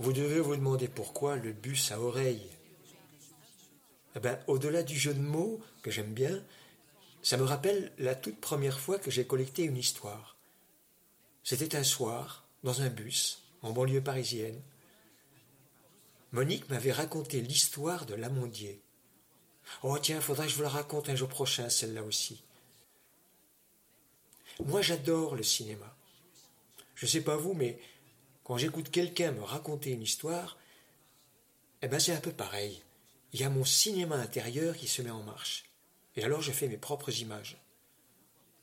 Vous devez vous demander pourquoi le bus à oreille. Eh ben, au-delà du jeu de mots que j'aime bien, ça me rappelle la toute première fois que j'ai collecté une histoire. C'était un soir, dans un bus, en banlieue parisienne. Monique m'avait raconté l'histoire de l'amandier. Oh tiens, faudrait que je vous la raconte un jour prochain, celle-là aussi. Moi, j'adore le cinéma. Je ne sais pas vous, mais quand j'écoute quelqu'un me raconter une histoire, eh ben c'est un peu pareil. Il y a mon cinéma intérieur qui se met en marche. Et alors je fais mes propres images.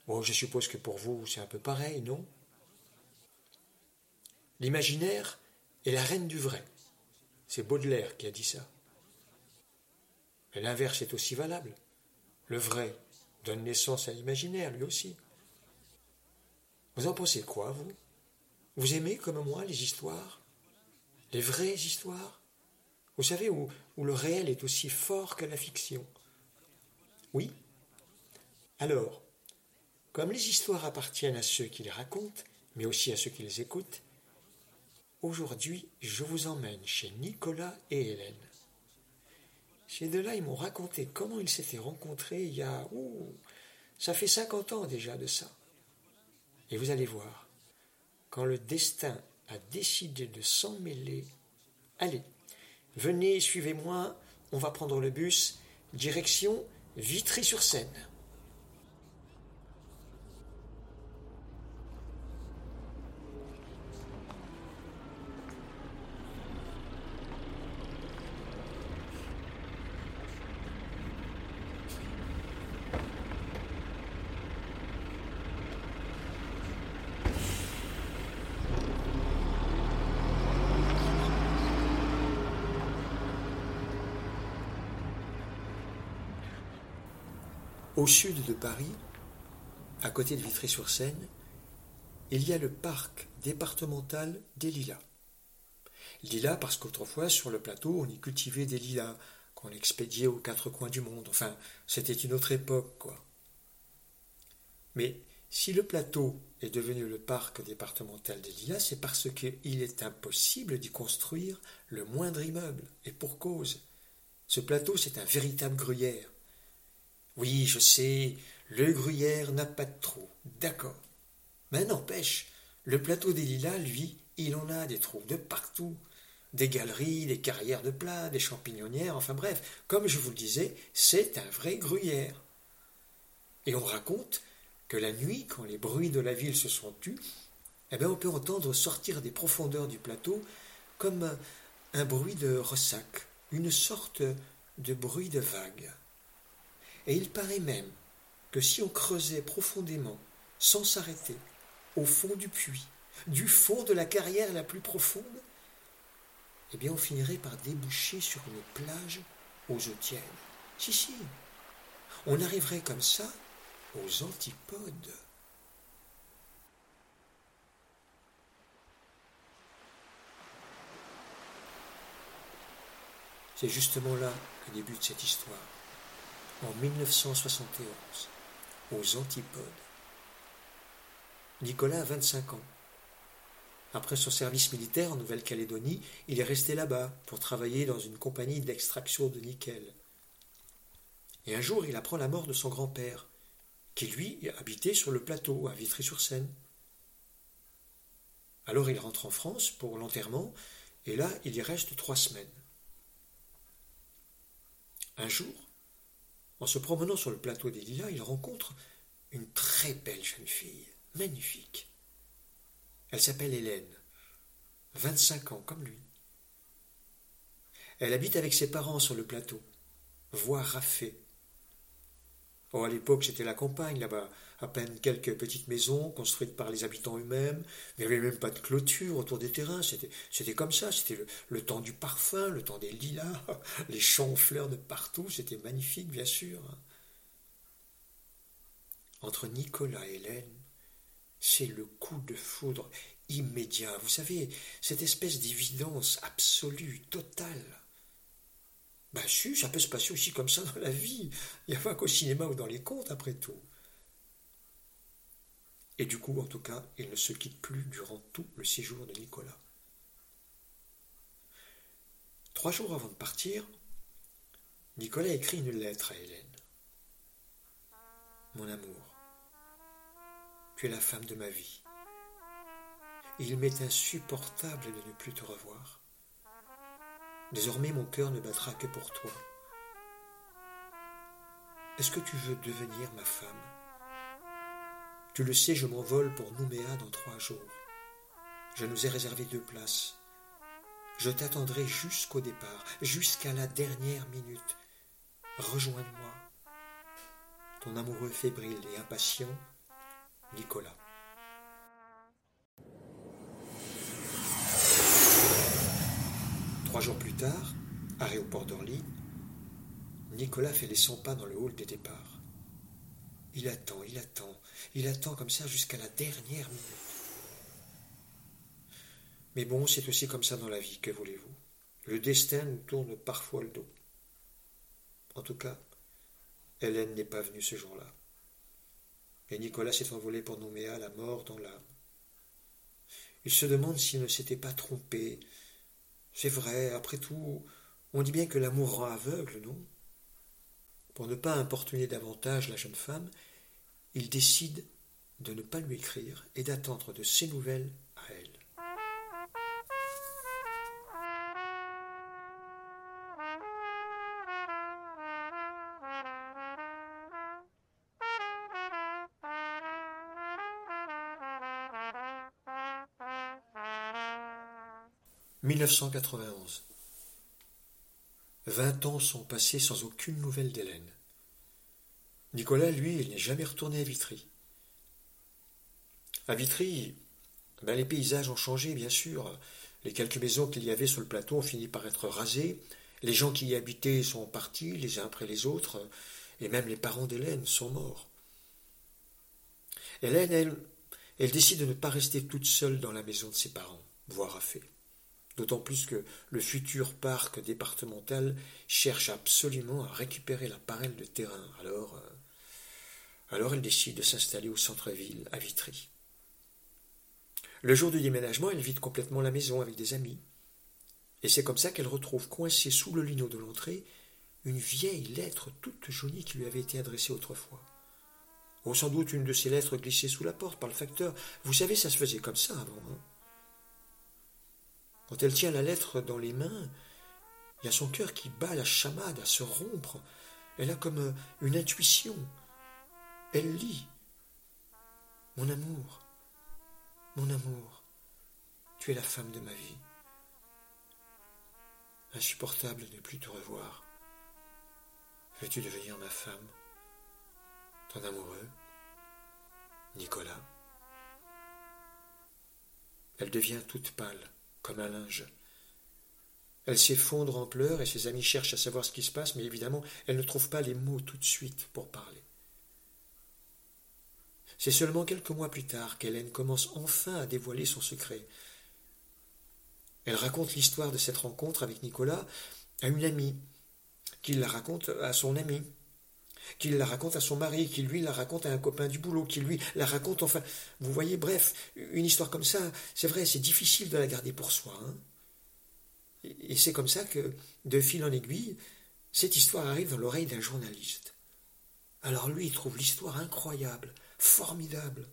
Bon, je suppose que pour vous, c'est un peu pareil, non? L'imaginaire est la reine du vrai. C'est Baudelaire qui a dit ça. Mais l'inverse est aussi valable. Le vrai donne naissance à l'imaginaire, lui aussi. Vous en pensez quoi, vous? Vous aimez comme moi les histoires Les vraies histoires? Vous savez où, le réel est aussi fort que la fiction Oui? Alors, comme les histoires appartiennent à ceux qui les racontent, mais aussi à ceux qui les écoutent, aujourd'hui je vous emmène chez Nicolas et Hélène. Ces deux-là, ils m'ont raconté comment ils s'étaient rencontrés il y a... Ouh, ça fait 50 ans déjà de ça. Et vous allez voir, quand le destin a décidé de s'en mêler, allez, venez, suivez-moi, on va prendre le bus, direction Vitry-sur-Seine. Au sud de Paris, à côté de Vitry-sur-Seine, il y a le parc départemental des lilas. Lilas parce qu'autrefois, sur le plateau, on y cultivait des lilas qu'on expédiait aux quatre coins du monde. Enfin, c'était une autre époque, quoi. Mais si le plateau est devenu le parc départemental des lilas, c'est parce qu'il est impossible d'y construire le moindre immeuble, et pour cause. Ce plateau, c'est un véritable gruyère. Oui, je sais, le gruyère n'a pas de trou. D'accord. Mais n'empêche, le plateau des lilas, lui, il en a des trous de partout. Des galeries, des carrières de plats, des champignonnières, enfin bref, comme je vous le disais, c'est un vrai gruyère. Et on raconte que la nuit, quand les bruits de la ville se sont tus, eh bien on peut entendre sortir des profondeurs du plateau comme un, un bruit de ressac, une sorte de bruit de vague. Et il paraît même que si on creusait profondément, sans s'arrêter, au fond du puits, du fond de la carrière la plus profonde, eh bien on finirait par déboucher sur une plage aux eaux tièdes. Si, si, on arriverait comme ça aux antipodes. C'est justement là que débute cette histoire en 1971, aux Antipodes. Nicolas a 25 ans. Après son service militaire en Nouvelle-Calédonie, il est resté là-bas pour travailler dans une compagnie d'extraction de nickel. Et un jour, il apprend la mort de son grand-père, qui lui habitait sur le plateau à Vitry-sur-Seine. Alors il rentre en France pour l'enterrement, et là, il y reste trois semaines. Un jour, en se promenant sur le plateau des Lilas, il rencontre une très belle jeune fille, magnifique. Elle s'appelle Hélène, 25 ans comme lui. Elle habite avec ses parents sur le plateau, voix raffée. Oh, à l'époque, c'était la campagne là-bas, à peine quelques petites maisons construites par les habitants eux-mêmes. Il n'y avait même pas de clôture autour des terrains. C'était, c'était comme ça. C'était le, temps du parfum, le temps des lilas, les champs en fleurs de partout. C'était magnifique, bien sûr. Entre Nicolas et Hélène, c'est le coup de foudre immédiat. Vous savez, cette espèce d'évidence absolue, totale. Ben si, ça peut se passer aussi comme ça dans la vie. Il n'y a pas qu'au cinéma ou dans les contes, après tout. Et du coup, en tout cas, il ne se quitte plus durant tout le séjour de Nicolas. Trois jours avant de partir, Nicolas écrit une lettre à Hélène. Mon amour, tu es la femme de ma vie. Il m'est insupportable de ne plus te revoir. Désormais mon cœur ne battra que pour toi. Est-ce que tu veux devenir ma femme? Tu le sais, je m'envole pour Nouméa dans trois jours. Je nous ai réservé deux places. Je t'attendrai jusqu'au départ, jusqu'à la dernière minute. Rejoins-moi. Ton amoureux fébrile et impatient, Nicolas. Trois jours plus tard, aéroport d'Orly, Nicolas fait les cent pas dans le hall des départs. Il attend, il attend, il attend comme ça jusqu'à la dernière minute. Mais bon, c'est aussi comme ça dans la vie, que voulez-vous? Le destin nous tourne parfois le dos. En tout cas, Hélène n'est pas venue ce jour-là. Et Nicolas s'est envolé pour Nouméa, la mort dans l'âme. Il se demande s'il ne s'était pas trompé, c'est vrai, après tout, on dit bien que l'amour rend aveugle, non? Pour ne pas importuner davantage la jeune femme, il décide de ne pas lui écrire et d'attendre de ses nouvelles 1991. Vingt ans sont passés sans aucune nouvelle d'Hélène. Nicolas, lui, n'est jamais retourné à Vitry. À Vitry, ben, les paysages ont changé, bien sûr. Les quelques maisons qu'il y avait sur le plateau ont fini par être rasées. Les gens qui y habitaient sont partis, les uns après les autres, et même les parents d'Hélène sont morts. Hélène, elle, elle décide de ne pas rester toute seule dans la maison de ses parents, voire à fait. D'autant plus que le futur parc départemental cherche absolument à récupérer la parelle de terrain. Alors, euh, elle décide de s'installer au centre-ville, à Vitry. Le jour du déménagement, elle vide complètement la maison avec des amis. Et c'est comme ça qu'elle retrouve coincée sous le lino de l'entrée une vieille lettre toute jaunie qui lui avait été adressée autrefois. Oh, sans doute une de ces lettres glissées sous la porte par le facteur. Vous savez, ça se faisait comme ça avant. Quand elle tient la lettre dans les mains, il y a son cœur qui bat la chamade à se rompre. Elle a comme euh, une intuition. Elle lit. Mon amour, mon amour, tu es la femme de ma vie. Insupportable de ne plus te revoir. Veux-tu devenir ma femme Ton amoureux Nicolas? Elle devient toute pâle comme un linge. Elle s'effondre en pleurs et ses amis cherchent à savoir ce qui se passe, mais évidemment, elle ne trouve pas les mots tout de suite pour parler. C'est seulement quelques mois plus tard qu'Hélène commence enfin à dévoiler son secret. Elle raconte l'histoire de cette rencontre avec Nicolas à une amie, qui la raconte à son ami, qu'il la raconte à son mari, qui lui la raconte à un copain du boulot, qui lui la raconte enfin. Vous voyez, bref, une histoire comme ça, c'est vrai, c'est difficile de la garder pour soi. Hein. et c'est comme ça que, de fil en aiguille, cette histoire arrive dans l'oreille d'un journaliste. Alors lui, il trouve l'histoire incroyable, formidable.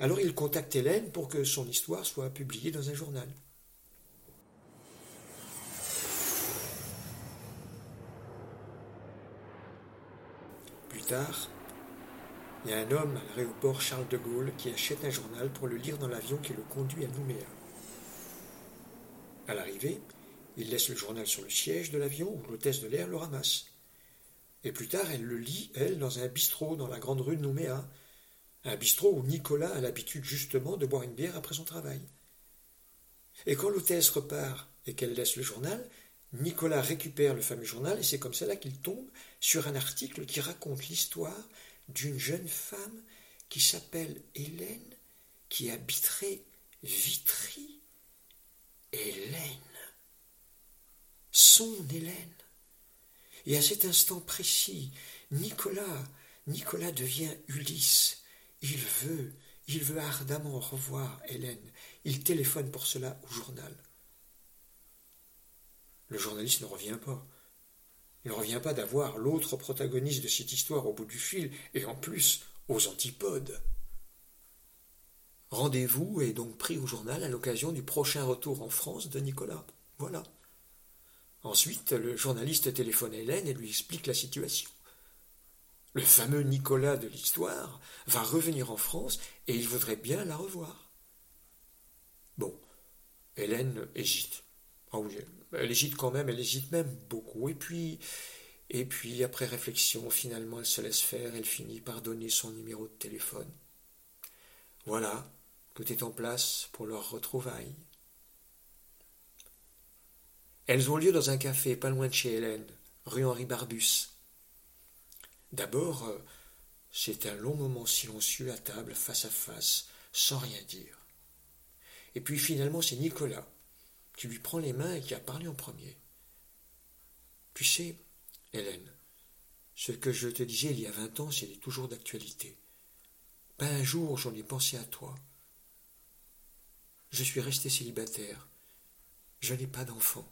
Alors il contacte Hélène pour que son histoire soit publiée dans un journal. Tard, il y a un homme à l'aéroport Charles de Gaulle qui achète un journal pour le lire dans l'avion qui le conduit à Nouméa. À l'arrivée, il laisse le journal sur le siège de l'avion où l'hôtesse de l'air le ramasse. Et plus tard, elle le lit, elle, dans un bistrot dans la grande rue de Nouméa. Un bistrot où Nicolas a l'habitude justement de boire une bière après son travail. Et quand l'hôtesse repart et qu'elle laisse le journal, Nicolas récupère le fameux journal et c'est comme cela qu'il tombe sur un article qui raconte l'histoire d'une jeune femme qui s'appelle Hélène, qui habiterait Vitry. Hélène. Son Hélène. Et à cet instant précis, Nicolas, Nicolas devient Ulysse. Il veut, il veut ardemment revoir Hélène. Il téléphone pour cela au journal. Le journaliste ne revient pas. Il ne revient pas d'avoir l'autre protagoniste de cette histoire au bout du fil, et en plus aux antipodes. Rendez-vous est donc pris au journal à l'occasion du prochain retour en France de Nicolas. Voilà. Ensuite, le journaliste téléphone à Hélène et lui explique la situation. Le fameux Nicolas de l'histoire va revenir en France et il voudrait bien la revoir. Bon, Hélène hésite. Ah elle hésite quand même, elle hésite même beaucoup. Et puis, et puis, après réflexion, finalement, elle se laisse faire, elle finit par donner son numéro de téléphone. Voilà, tout est en place pour leur retrouvaille. Elles ont lieu dans un café pas loin de chez Hélène, rue Henri Barbus. D'abord, euh, c'est un long moment silencieux à table, face à face, sans rien dire. Et puis finalement, c'est Nicolas qui lui prend les mains et qui a parlé en premier. Tu sais, Hélène, ce que je te disais il y a vingt ans, c'est toujours d'actualité. Pas un jour j'en ai pensé à toi. Je suis resté célibataire. Je n'ai pas d'enfant.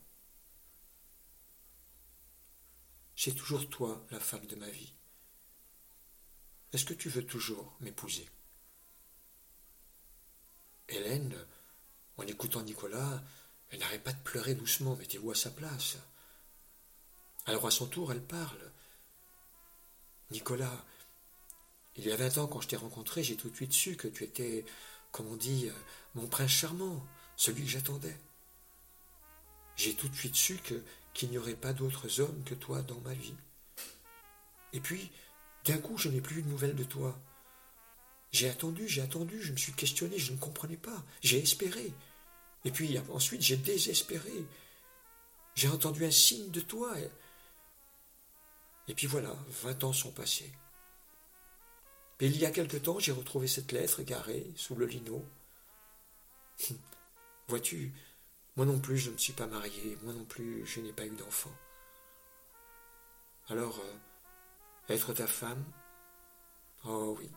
C'est toujours toi la femme de ma vie. Est-ce que tu veux toujours m'épouser? Hélène, en écoutant Nicolas, elle n'arrête pas de pleurer doucement, mettez-vous à sa place? Alors à son tour, elle parle. Nicolas, il y a vingt ans, quand je t'ai rencontré, j'ai tout de suite su que tu étais, comme on dit, mon prince charmant, celui que j'attendais. J'ai tout de suite su qu'il n'y aurait pas d'autres hommes que toi dans ma vie. Et puis, d'un coup, je n'ai plus eu de nouvelles de toi. J'ai attendu, j'ai attendu, je me suis questionné, je ne comprenais pas, j'ai espéré. Et puis ensuite, j'ai désespéré. J'ai entendu un signe de toi. Et, puis voilà, vingt ans sont passés. Et il y a quelque temps, j'ai retrouvé cette lettre garée sous le lino. Vois-tu, moi non plus, je ne me suis pas marié, moi non plus, je n'ai pas eu d'enfant. Alors, euh, être ta femme? Oh oui,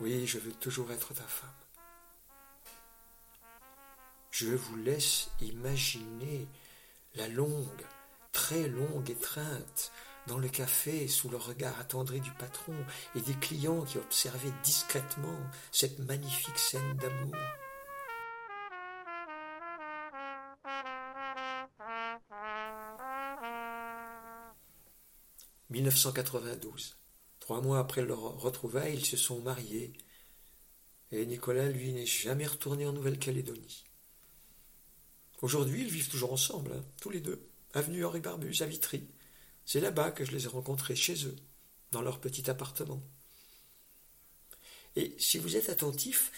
oui, je veux toujours être ta femme. Je vous laisse imaginer la longue, très longue étreinte dans le café sous le regard attendri du patron et des clients qui observaient discrètement cette magnifique scène d'amour. 1992. Trois mois après leur retrouvaille, ils se sont mariés. Et Nicolas, lui, n'est jamais retourné en Nouvelle-Calédonie. Aujourd'hui, ils vivent toujours ensemble, hein, tous les deux, avenue Henri Barbus, à Vitry. C'est là-bas que je les ai rencontrés, chez eux, dans leur petit appartement. Et si vous êtes attentif,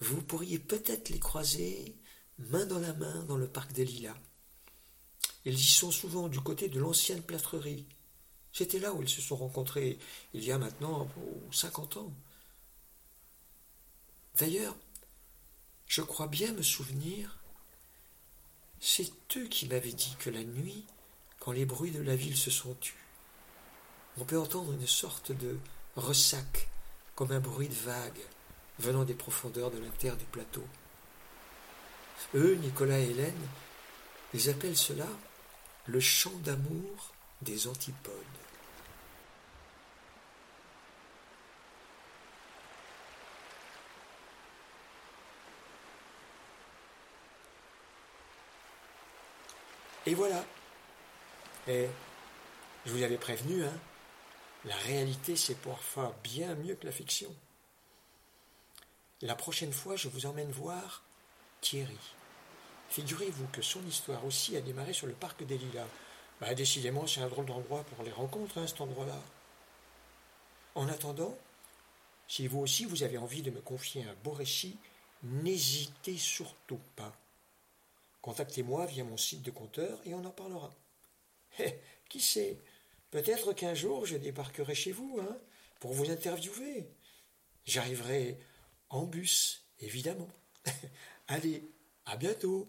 vous pourriez peut-être les croiser main dans la main dans le parc des Lilas. Ils y sont souvent du côté de l'ancienne plâtrerie, c'était là où ils se sont rencontrés il y a maintenant cinquante ans. D'ailleurs, je crois bien me souvenir, c'est eux qui m'avaient dit que la nuit, quand les bruits de la ville se sont tus, on peut entendre une sorte de ressac, comme un bruit de vague, venant des profondeurs de la terre du plateau. Eux, Nicolas et Hélène, ils appellent cela le chant d'amour des antipodes. Et voilà. Et je vous avais prévenu, hein, la réalité c'est parfois bien mieux que la fiction. La prochaine fois, je vous emmène voir Thierry. Figurez-vous que son histoire aussi a démarré sur le parc des Lilas, Bah, décidément, c'est un drôle d'endroit pour les rencontres, hein, cet endroit-là. En attendant, si vous aussi vous avez envie de me confier un beau récit, n'hésitez surtout pas. Contactez-moi via mon site de compteur et on en parlera. Qui sait Peut-être qu'un jour je débarquerai chez vous, hein, pour vous interviewer. J'arriverai en bus, évidemment. Allez, à bientôt.